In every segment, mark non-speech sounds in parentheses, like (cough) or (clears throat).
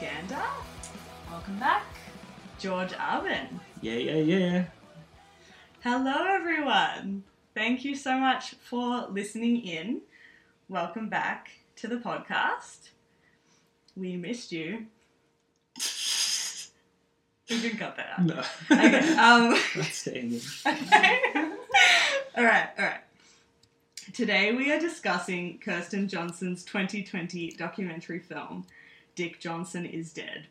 Gander. Welcome back. George Arvin. Yeah, yeah, yeah. Hello, everyone. Thank you so much for listening in. Welcome back to the podcast. We missed you. We can cut that out. No. Okay. Um, (laughs) That's staying. Okay. (laughs) all right, all right. Today we are discussing Kirsten Johnson's 2020 documentary film, Dick Johnson is Dead.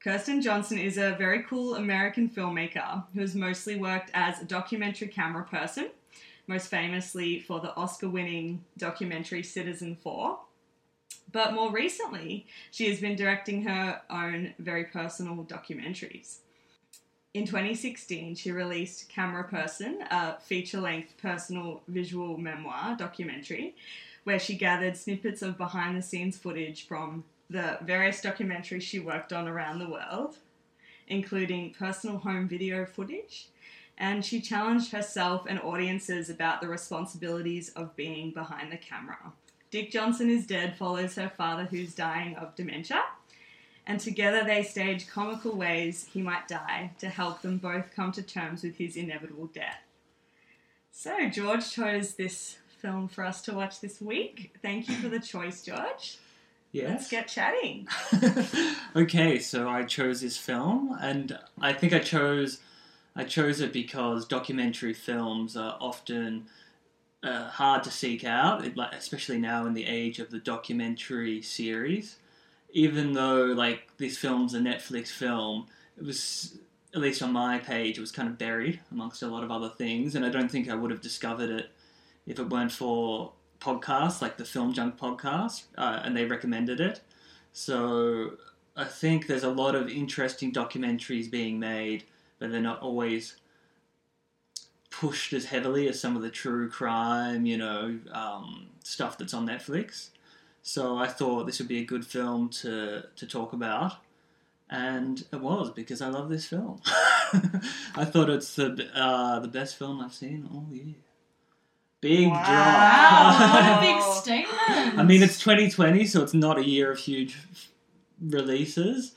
Kirsten Johnson is a very cool American filmmaker who has mostly worked as a documentary camera person, most famously for the Oscar winning documentary Citizenfour. But more recently, she has been directing her own very personal documentaries. In 2016, she released Camera Person, a feature length personal visual memoir documentary, where she gathered snippets of behind the scenes footage from the various documentaries she worked on around the world, including personal home video footage. And she challenged herself and audiences about the responsibilities of being behind the camera. Dick Johnson is Dead follows her father who's dying of dementia and together they stage comical ways he might die to help them both come to terms with his inevitable death. So, George chose this film for us to watch this week. Thank you for the choice, George. Let's get chatting. (laughs) okay, so I chose this film, and I think I chose I chose it because documentary films are often uh, hard to seek out, especially now in the age of the documentary series. Even though like this film's a Netflix film, it was at least on my page, it was kind of buried amongst a lot of other things, and I don't think I would have discovered it if it weren't for podcasts like the Film Junk podcast, uh, and they recommended it. So I think there's a lot of interesting documentaries being made, but they're not always pushed as heavily as some of the true crime, you know, um, stuff that's on Netflix. So I thought this would be a good film to to talk about, and it was because I love this film. (laughs) I thought it's the uh, the best film I've seen all year. Big Wow. drop. What a (laughs) big statement. I mean, it's 2020, so it's not a year of huge releases,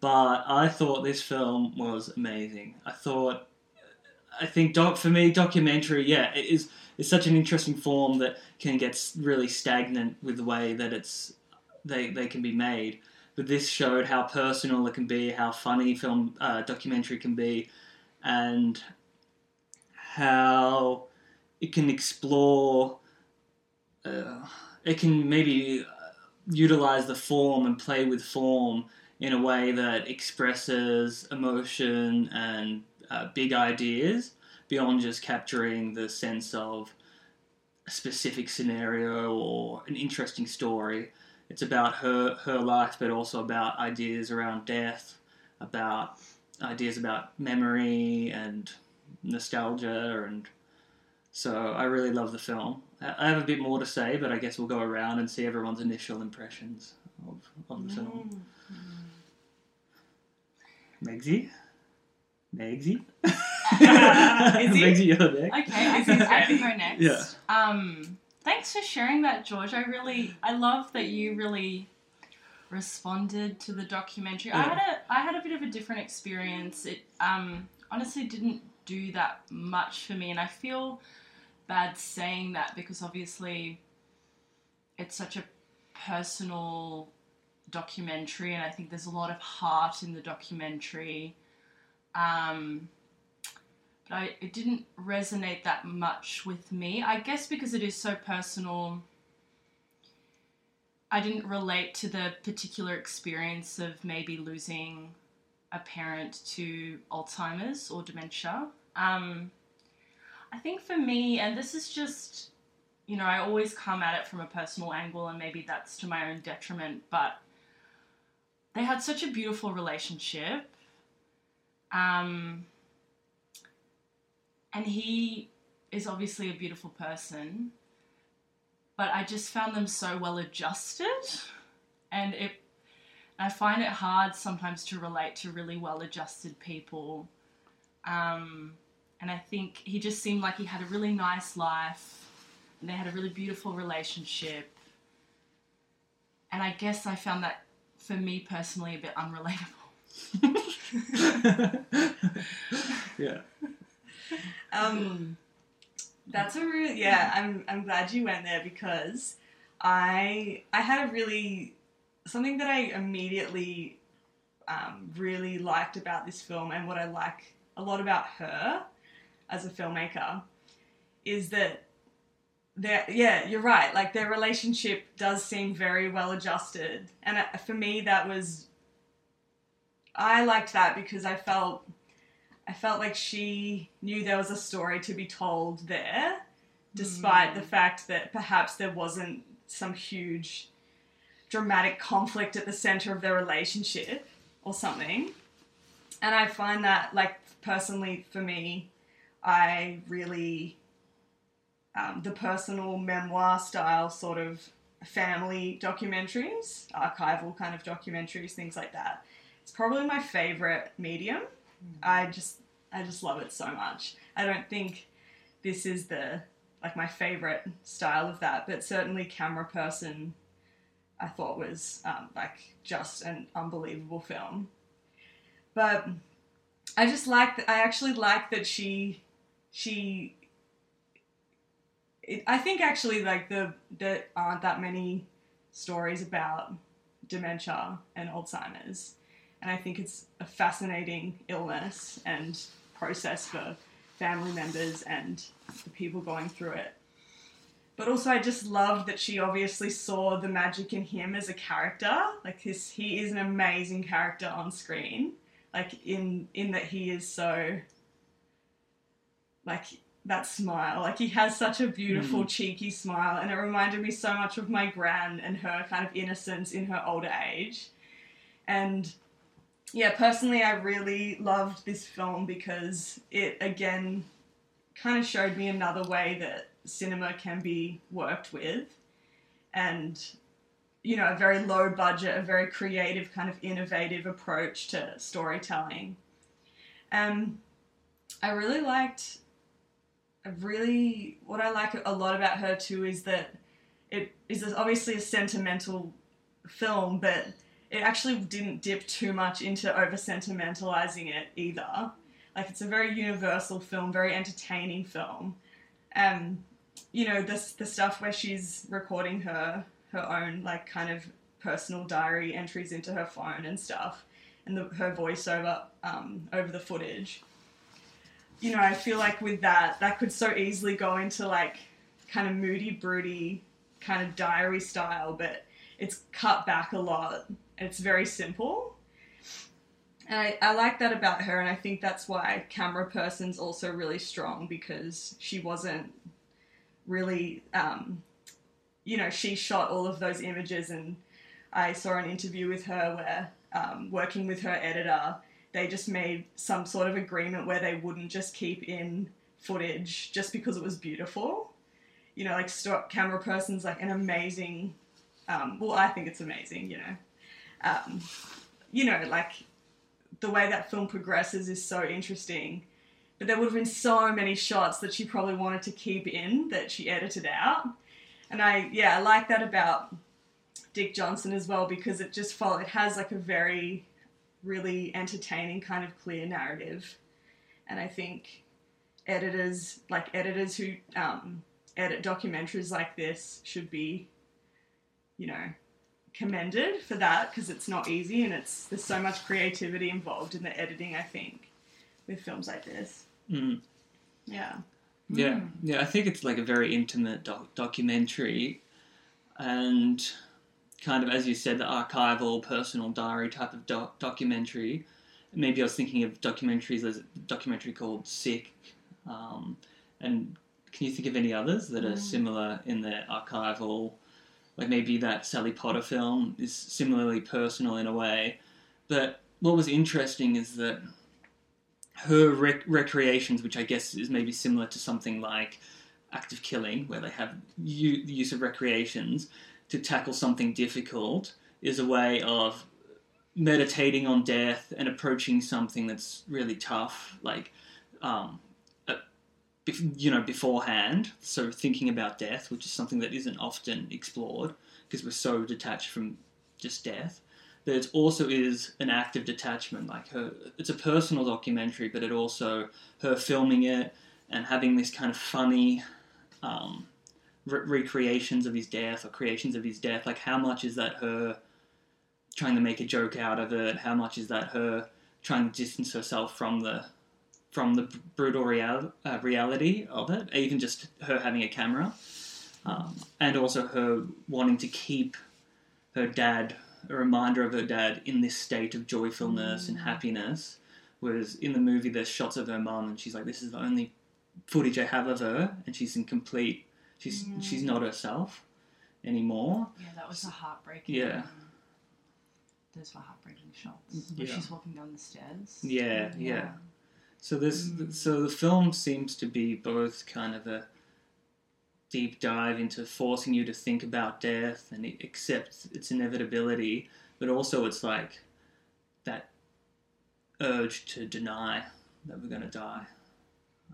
but I thought this film was amazing. I thought, I think doc for me, documentary, yeah, it is is such an interesting form that can get really stagnant with the way that it's they they can be made. But this showed how personal it can be, how funny film uh, documentary can be, and how it can explore. Uh, it can maybe utilize the form and play with form in a way that expresses emotion and uh, big ideas beyond just capturing the sense of a specific scenario or an interesting story. It's about her her life, but also about ideas around death, about ideas about memory and nostalgia and so I really love the film. I I have a bit more to say, but I guess we'll go around and see everyone's initial impressions of, of the film. Megsy? Megsy? (laughs) Is he? Megsy, you're next. Okay, I can, I can go next. Yeah. Um, thanks for sharing that, George. I really, I love that you really responded to the documentary. I had a, I had a bit of a different experience. It um, honestly didn't do that much for me, and I feel bad saying that because obviously it's such a personal documentary, and I think there's a lot of heart in the documentary. Um, but I, it didn't resonate that much with me. I guess because it is so personal, I didn't relate to the particular experience of maybe losing a parent to Alzheimer's or dementia. Um, I think for me, and this is just, you know, I always come at it from a personal angle, and maybe that's to my own detriment, but they had such a beautiful relationship. Um, and he is obviously a beautiful person, but I just found them so well adjusted, and it I find it hard sometimes to relate to really well adjusted people. Um, and I think he just seemed like he had a really nice life and they had a really beautiful relationship. And I guess I found that for me personally a bit unrelatable. (laughs) yeah. Um, that's a real yeah. I'm I'm glad you went there because I I had a really something that I immediately um, really liked about this film and what I like a lot about her as a filmmaker is that their yeah you're right. Like their relationship does seem very well adjusted. And uh, for me that was I liked that because I felt I felt like she knew there was a story to be told there, despite the fact that perhaps there wasn't some huge dramatic conflict at the center of their relationship or something. And I find that, like, personally for me, I really, um, the personal memoir style sort of family documentaries, archival kind of documentaries, things like that. It's probably my favorite medium. I just I just love it so much. I don't think this is the like my favorite style of that, but certainly camera person I thought was um, like just an unbelievable film. But I just like that I actually like that she she it, I think actually like the there aren't that many stories about dementia and Alzheimer's and I think it's a fascinating illness and process for family members and the people going through it. But also, I just loved that she obviously saw the magic in him as a character. Like his, he is an amazing character on screen. Like in in that he is so. Like that smile, like he has such a beautiful, cheeky smile, and it reminded me so much of my gran and her kind of innocence in her older age. And yeah, personally, I really loved this film because it again kind of showed me another way that cinema can be worked with, and you know, a very low budget, a very creative, kind of innovative approach to storytelling. Um, I really liked. Really, what I like a lot about her too is that it is obviously a sentimental film, but it actually didn't dip too much into over sentimentalizing it either. Like it's a very universal film, very entertaining film. Um, you know, this the stuff where she's recording her her own like kind of personal diary entries into her phone and stuff, and the, her voiceover um, over the footage. You know, I feel like with that, that could so easily go into like kind of moody, broody, kind of diary style, but it's cut back a lot it's very simple. And I, I like that about her, and I think that's why Camera Person's also really strong because she wasn't really, um, you know, she shot all of those images, and I saw an interview with her where, um, working with her editor, they just made some sort of agreement where they wouldn't just keep in footage just because it was beautiful. You know, like stop camera person's like an amazing. Um, well, I think it's amazing. You know, um, you know, like the way that film progresses is so interesting. But there would have been so many shots that she probably wanted to keep in that she edited out. And I, yeah, I like that about Dick Johnson as well because it just follows, it has like a very, really entertaining kind of clear narrative. And I think editors, like editors who um, edit documentaries like this, should be, you know, commended for that because it's not easy and it's there's so much creativity involved in the editing. I think with films like this. Mm. Yeah. Yeah, yeah. I think it's like a very intimate doc- documentary, and kind of as you said, the archival, personal diary type of doc- documentary. Maybe I was thinking of documentaries. There's a documentary called Sick, um, and can you think of any others that are similar in their archival? Like maybe that Sally Potter film is similarly personal in a way. But what was interesting is that her rec- recreations, which I guess is maybe similar to something like Act of Killing, where they have u- the use of recreations to tackle something difficult, is a way of meditating on death and approaching something that's really tough, like um, uh, you know beforehand. So thinking about death, which is something that isn't often explored because we're so detached from just death. But it also is an act of detachment. Like her, it's a personal documentary, but it also her filming it and having this kind of funny um, re- recreations of his death or creations of his death. Like how much is that her trying to make a joke out of it? How much is that her trying to distance herself from the from the brutal real, uh, reality of it? Even just her having a camera, um, and also her wanting to keep her dad a reminder of her dad in this state of joyfulness and happiness. Whereas in the movie, there's shots of her mum, and she's like, "This is the only footage I have of her," and she's in complete. She's she's not herself anymore. Yeah, that was a heartbreaking. Yeah. um, those were heartbreaking shots. Yeah. she's walking down the stairs. Yeah, yeah. So this, so the film seems to be both kind of a deep dive into forcing you to think about death and accept its inevitability, but also it's like that urge to deny that we're going to die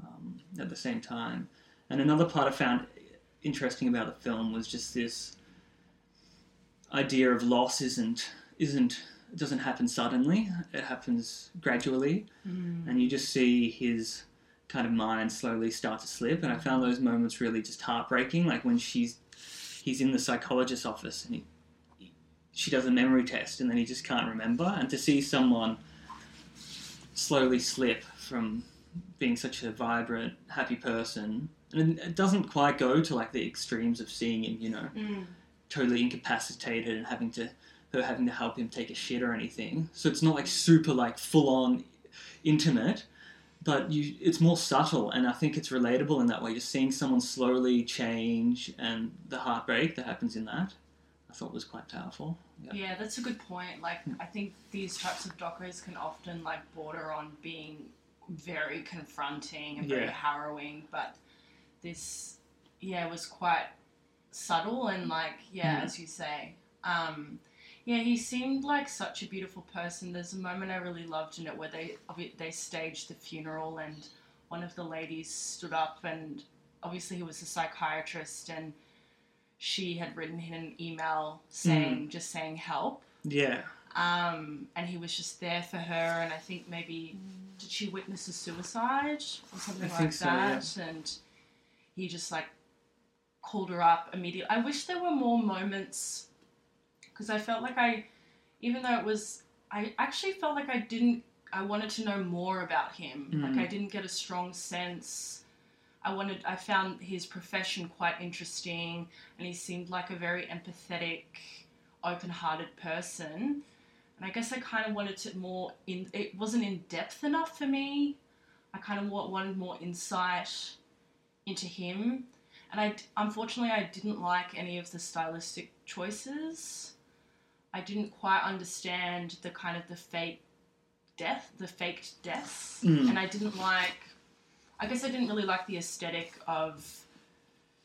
um, at the same time. And another part I found interesting about the film was just this idea of loss isn't isn't doesn't happen suddenly. It happens gradually, mm. and you just see his kind of mind slowly start to slip. And I found those moments really just heartbreaking. Like when she's he's in the psychologist's office and he, she does a memory test, and then he just can't remember. And to see someone slowly slip from being such a vibrant, happy person, and it doesn't quite go to like the extremes of seeing him, you know, Mm. totally incapacitated and having to her having to help him take a shit or anything. So it's not like super like full on intimate, but you it's more subtle and I think it's relatable in that way. Just seeing someone slowly change and the heartbreak that happens in that, I thought was quite powerful. Yeah. Yeah, that's a good point. Like, I think these types of docos can often like border on being very confronting and very Yeah. harrowing, but this, yeah, was quite subtle and like, yeah, Mm. as you say, um, yeah, he seemed like such a beautiful person. There's a moment I really loved in it where they they staged the funeral and one of the ladies stood up and obviously he was a psychiatrist and she had written him an email saying just saying help Yeah. um, and he was just there for her and i think maybe did she witness a suicide or something I like think so, that and he just like called her up immediately i wish there were more moments because i felt like i even though it was i actually felt like i didn't i wanted to know more about him. Like Mm. i didn't get a strong sense. I wanted i found his profession quite interesting and he seemed like a very empathetic open-hearted person. And i guess i kind of wanted to more in it wasn't in depth enough for me. I kind of wa- wanted more insight into him and i unfortunately i didn't like any of the stylistic choices i didn't quite understand the kind of the fake death the faked deaths Mm. and i didn't like i guess i didn't really like the aesthetic of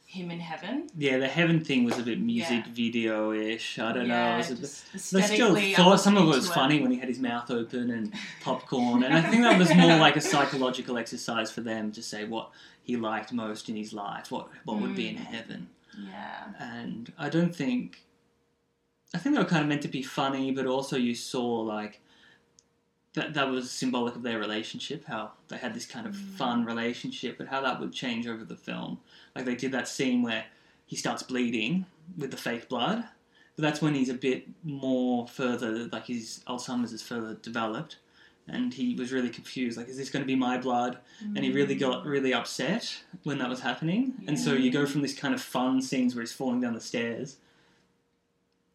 him in heaven Yeah, the heaven thing was a bit music Yeah. video ish. I don't know. It was a bit, still thought some of it was funny when he had his mouth open and popcorn, and I think that was more like a psychological exercise for them to say what he liked most in his life, what what would be in Mm. heaven. Yeah. And I don't think, I think they were kind of meant to be funny, but also you saw like that that was symbolic of their relationship, how they had this kind of fun relationship, but how that would change over the film. Like they did that scene where he starts bleeding with the fake blood, but that's when he's a bit more further, like his Alzheimer's is further developed, and he was really confused. Like, is this going to be my blood? And he really got mm. really upset when that was happening. And so you go from this kind of fun scenes where he's falling down the stairs,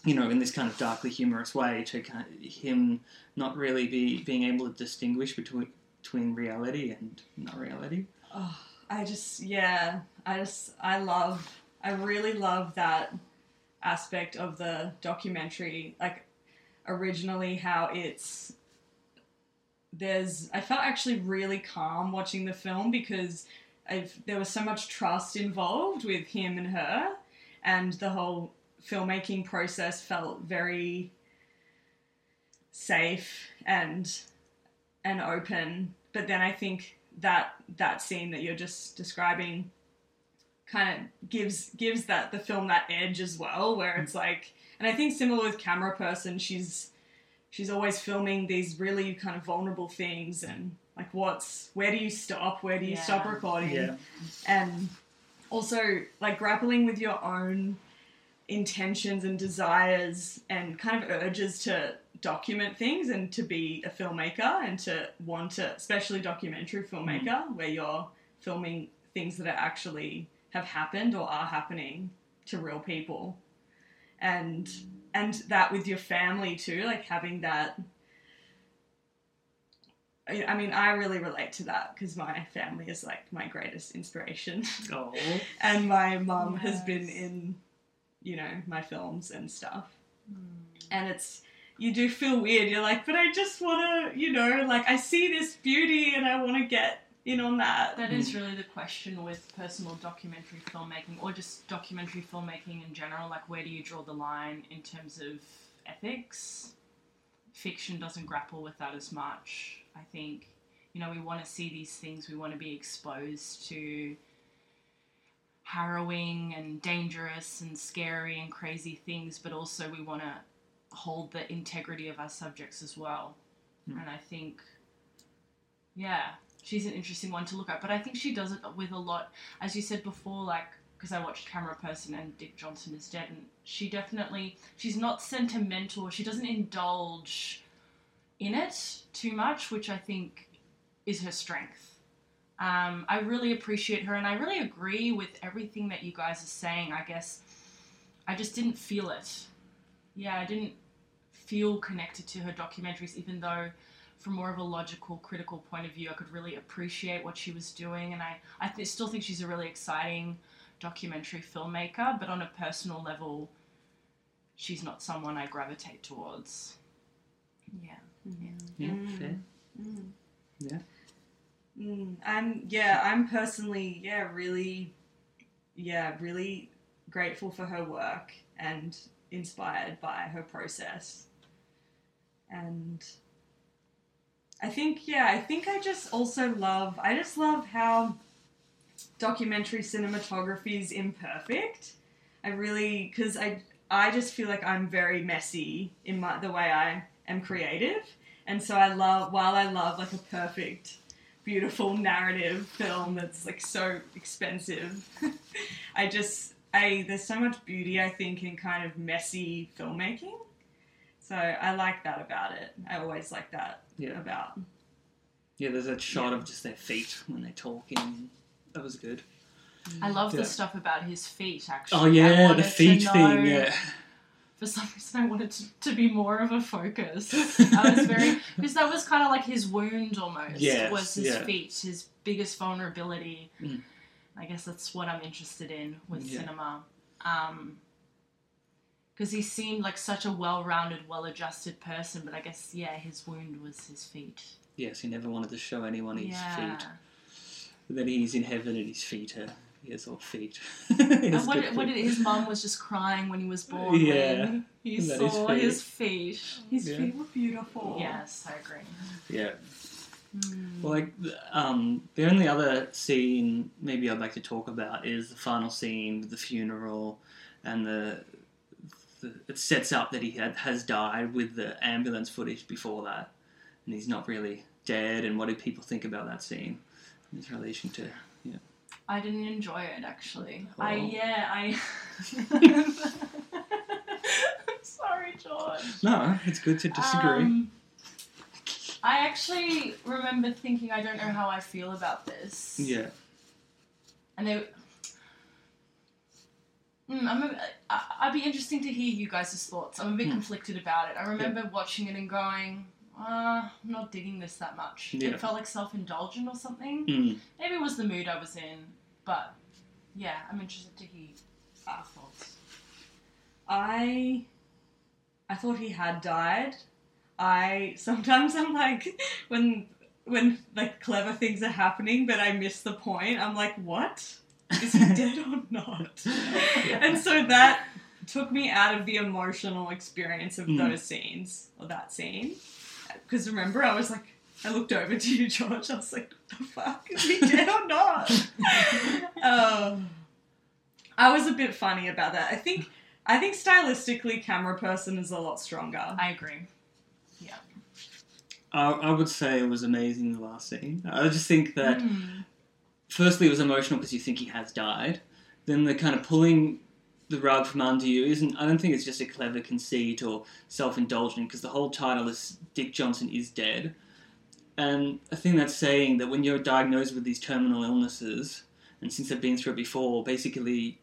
you know, in this kind of darkly humorous way, to kind of him not really be being able to distinguish between between reality and not reality. Oh, I just yeah, I just I love I really love that aspect of the documentary. Like originally how it's there's I felt actually really calm watching the film because I've, there was so much trust involved with him and her, and the whole filmmaking process felt very safe and and open. But then I think that that scene that you're just describing kind of gives gives that the film that edge as well, where it's like, and I think similar with camera person, she's she's always filming these really kind of vulnerable things and like what's where do you stop, where do you stop recording, Yeah. and also like grappling with your own intentions and desires and kind of urges to document things and to be a filmmaker and to want to especially documentary mm. filmmaker where you're filming things that are actually have happened or are happening to real people and and that with your family too like having that I I mean, I really relate to that because my family is like my greatest inspiration. Oh. (laughs) and my mum has been in you know my films and stuff Hmm. and it's you do feel weird you're like but i just want to you know like i see this beauty and i want to get in on that That is really the question with personal documentary filmmaking or just documentary filmmaking in general. Like, where do you draw the line in terms of ethics? Fiction doesn't grapple with that as much. I think, you know, we want to see these things, we want to be exposed to harrowing and dangerous and scary and crazy things, but also we want to hold the integrity of our subjects as well. Mm. And I think, yeah, she's an interesting one to look at. But I think she does it with a lot, as you said before, like because I watched Camera Person and Dick Johnson is Dead, and she definitely she's not sentimental. She doesn't indulge in it too much, which I think is her strength. Um, I really appreciate her, and I really agree with everything that you guys are saying. I guess I just didn't feel it. Yeah, I didn't feel connected to her documentaries, even though from more of a logical, critical point of view, I could really appreciate what she was doing, and I, I th- still think she's a really exciting documentary filmmaker. But on a personal level, she's not someone I gravitate towards. Yeah. Yeah, Mm. fair. Mm. Yeah. Mm, I'm yeah, I'm personally yeah really yeah really grateful for her work and inspired by her process. And I think yeah, I think I just also love I just love how documentary cinematography is imperfect. I really cuz I I just feel like I'm very messy in my the way I am creative. And so I love while I love like a perfect beautiful narrative film that's like so expensive. (laughs) I just I there's so much beauty I think in kind of messy filmmaking. So I like that about it. I always like that Yeah. about. Yeah, there's that shot of just their feet when they're talking. That was good. I love Yeah. the stuff about his feet, actually. Oh yeah, the feet know- thing. Yeah. For some reason, I wanted to, to be more of a focus. (laughs) I was very because that was kind of like his wound almost. Yes, was his yeah. feet, his biggest vulnerability. Mm. I guess that's what I'm interested in with Yeah. cinema. Um, because he seemed like such a well-rounded, well-adjusted person, but I guess yeah, his wound was his feet. Yes, he never wanted to show anyone his yeah. feet. But then he's in heaven and his feet are his has all feet. His (laughs) what, good what did his mum was just crying when he was born? Yeah, when he and that his saw feet- his feet. His Yeah. feet were beautiful. Yes, I agree. Yeah. Mm. Well, like the- um, the only other scene maybe I'd like to talk about is the final scene with the funeral, and the, the it sets up that he had, has died with the ambulance footage before that, and he's not really dead. And what do people think about that scene in his relation to? Yeah. I didn't enjoy it actually. I Oh. yeah I. (laughs) Sorry, George. No, it's good to disagree. Um, I actually remember thinking I don't know how I feel about this. yeah, And they. Mm, I'm a, I, I'd be interesting to hear you guys' thoughts. I'm a bit Hmm. conflicted about it. I remember watching it and going, uh, I'm not digging this that much. Yeah. It felt like self indulgent or something. Mm. Maybe it was the mood I was in, but yeah, I'm interested to hear your thoughts. I I thought he had died. I (laughs) sometimes I'm like when when like clever things are happening, but I miss the point. I'm like, what? Is he dead or not? (laughs) and so that took me out of the emotional experience of Mm. those scenes or that scene. Because remember, I was like, I looked over to you, George. I was like, the fuck? Is he dead or not? (laughs) um, I was a bit funny about that. I think. I think stylistically, camera person is a lot stronger. I agree. I, I would say it was amazing the last scene. I just think that Mm. Firstly it was emotional because you think he has died. Then the kind of pulling the rug from under you isn't. I don't think it's just a clever conceit or self-indulgent because the whole title is Dick Johnson is dead, and I think that's saying that when you're diagnosed with these terminal illnesses, and since I've been through it before, basically.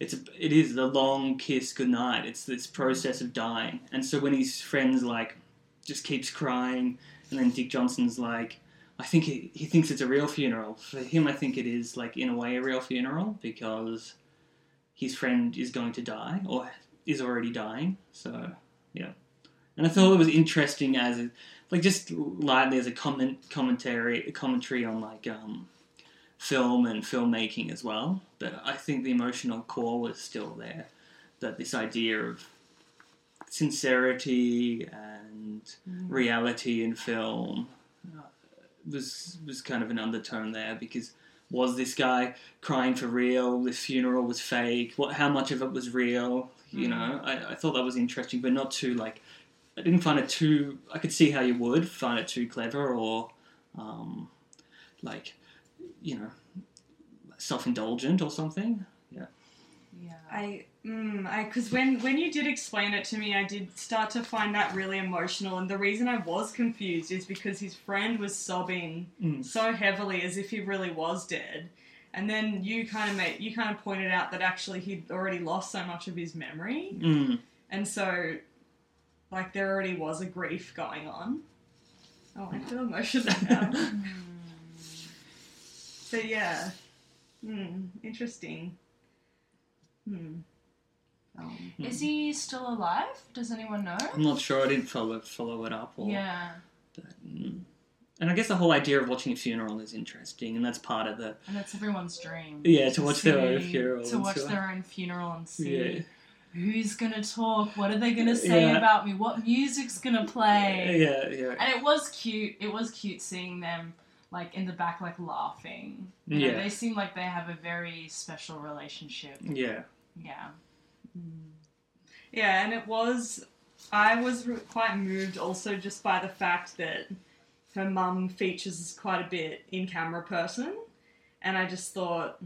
It's a, it is the long kiss goodnight. It's this process of dying, and so when his friends like just keeps crying, and then Dick Johnson's like, I think he, he thinks it's a real funeral. For him, I think it is, like, in a way, a real funeral because his friend is going to die or is already dying. So, yeah. And I thought it was interesting as, a, like, just lightly as a comment commentary, a commentary on, like, um, film and filmmaking as well. But I think the emotional core was still there. That this idea of sincerity and reality in film uh, was was kind of an undertone there because was this guy crying for real? This funeral was fake. What? How much of it was real? You know, I, I thought that was interesting, but not too like. I didn't find it too. I could see how you would find it too clever or, um, like, you know, self-indulgent or something. Yeah. I, mm, because when when you did explain it to me, I did start to find that really emotional. And the reason I was confused is because his friend was sobbing Mm. so heavily as if he really was dead. And then you kind of made you kind of pointed out that actually he'd already lost so much of his memory, Mm. and so like there already was a grief going on. Oh, I feel emotional now. (laughs) so yeah, hmm, interesting. Hmm. Um, Is he still alive? Does anyone know? I'm not sure. I didn't follow follow it up. Or, Yeah. But, mm. And I guess the whole idea of watching a funeral is interesting, and that's part of the And that's everyone's dream. Yeah, to watch their own funeral To watch so their own funeral and see yeah, who's gonna talk, what are they gonna say Yeah. about me, what music's gonna play. yeah, yeah, And it was cute. It was cute seeing them like in the back, like laughing. You know, Yeah. they seem like they have a very special relationship. yeah. Yeah. Yeah, and it was. I was re- quite moved also just by the fact that her mum features quite a bit in camera person, and I just thought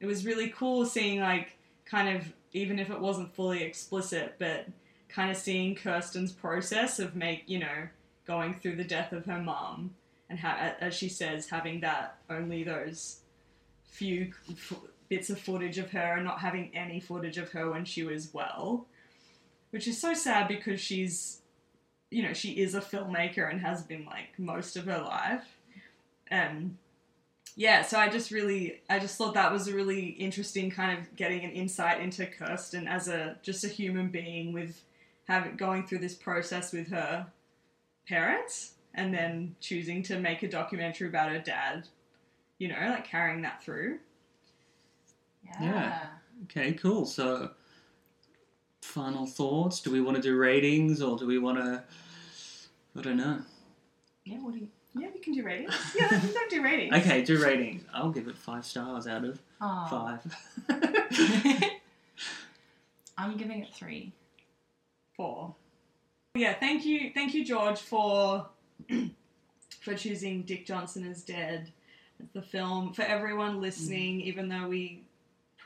it was really cool seeing like kind of even if it wasn't fully explicit, but kind of seeing Kirsten's process of make you know going through the death of her mum and how as she says having that only those few bits of footage of her and not having any footage of her when she was well which is so sad because she's you know she is a filmmaker and has been like most of her life. And yeah so i just really i just thought that was a really interesting kind of getting an insight into kirsten as a just a human being with having going through this process with her parents and then choosing to make a documentary about her dad you know like carrying that through Yeah. Yeah. Okay, cool. So, final thoughts? Do we want to do ratings or do we want to? I don't know. Yeah, what do you yeah we can do ratings yeah don't do ratings Okay, do ratings. I'll give it five stars out of oh. five. (laughs) I'm giving it three. four. Yeah, thank you, thank you, George, for (clears throat) for choosing Dick Johnson is Dead as the film. For everyone listening, mm. even though we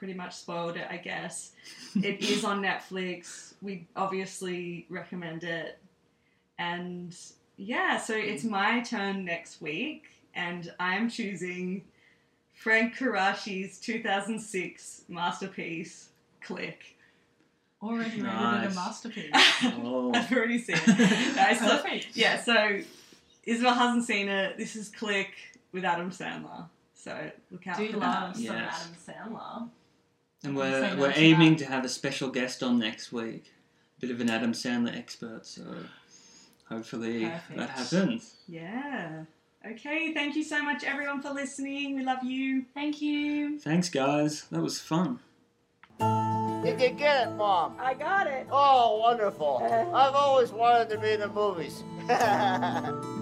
pretty much spoiled it, I guess it is on Netflix. We obviously recommend it, and yeah, so it's my turn next week, and I'm choosing Frank Coraci's 2006 masterpiece, Click. Already rated it a masterpiece. Oh. (laughs) I've already seen it. (laughs) I saw- Perfect. yeah, so Isabel hasn't seen it. This is Click with Adam Sandler. So look out Do for love that. some Yes. Adam Sandler. And we're no we're aiming that. to have a special guest on next week. A bit of an Adam Sandler expert, so hopefully Perfect. that happens. Yeah. Okay, thank you so much everyone for listening. We love you. Thank you. Thanks, guys. That was fun. Did you get it, Mom? I got it. Oh, wonderful. Uh. I've always wanted to be in the movies. (laughs)